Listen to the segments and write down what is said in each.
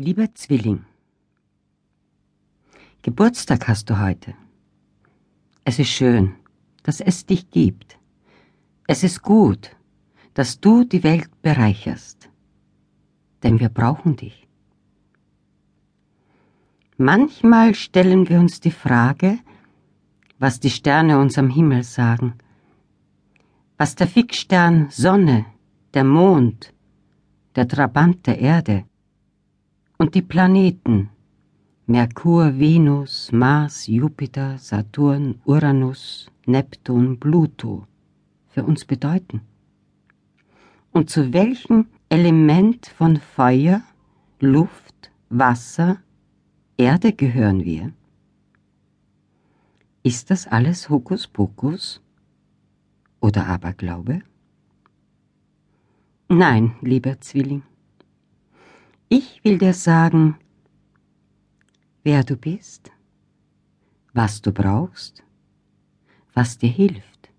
Lieber Zwilling, Geburtstag hast du heute. Es ist schön, dass es dich gibt. Es ist gut, dass du die Welt bereicherst. Denn wir brauchen dich. Manchmal stellen wir uns die Frage, was die Sterne uns am Himmel sagen, was der Fixstern Sonne, der Mond, der Trabant der Erde und die Planeten Merkur, Venus, Mars, Jupiter, Saturn, Uranus, Neptun, Pluto für uns bedeuten. Und zu welchem Element von Feuer, Luft, Wasser, Erde gehören wir? Ist das alles Hokuspokus oder Aberglaube? Nein, lieber Zwilling. Ich will dir sagen, wer du bist, was du brauchst, was dir hilft.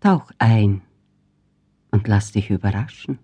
Tauch ein und lass dich überraschen.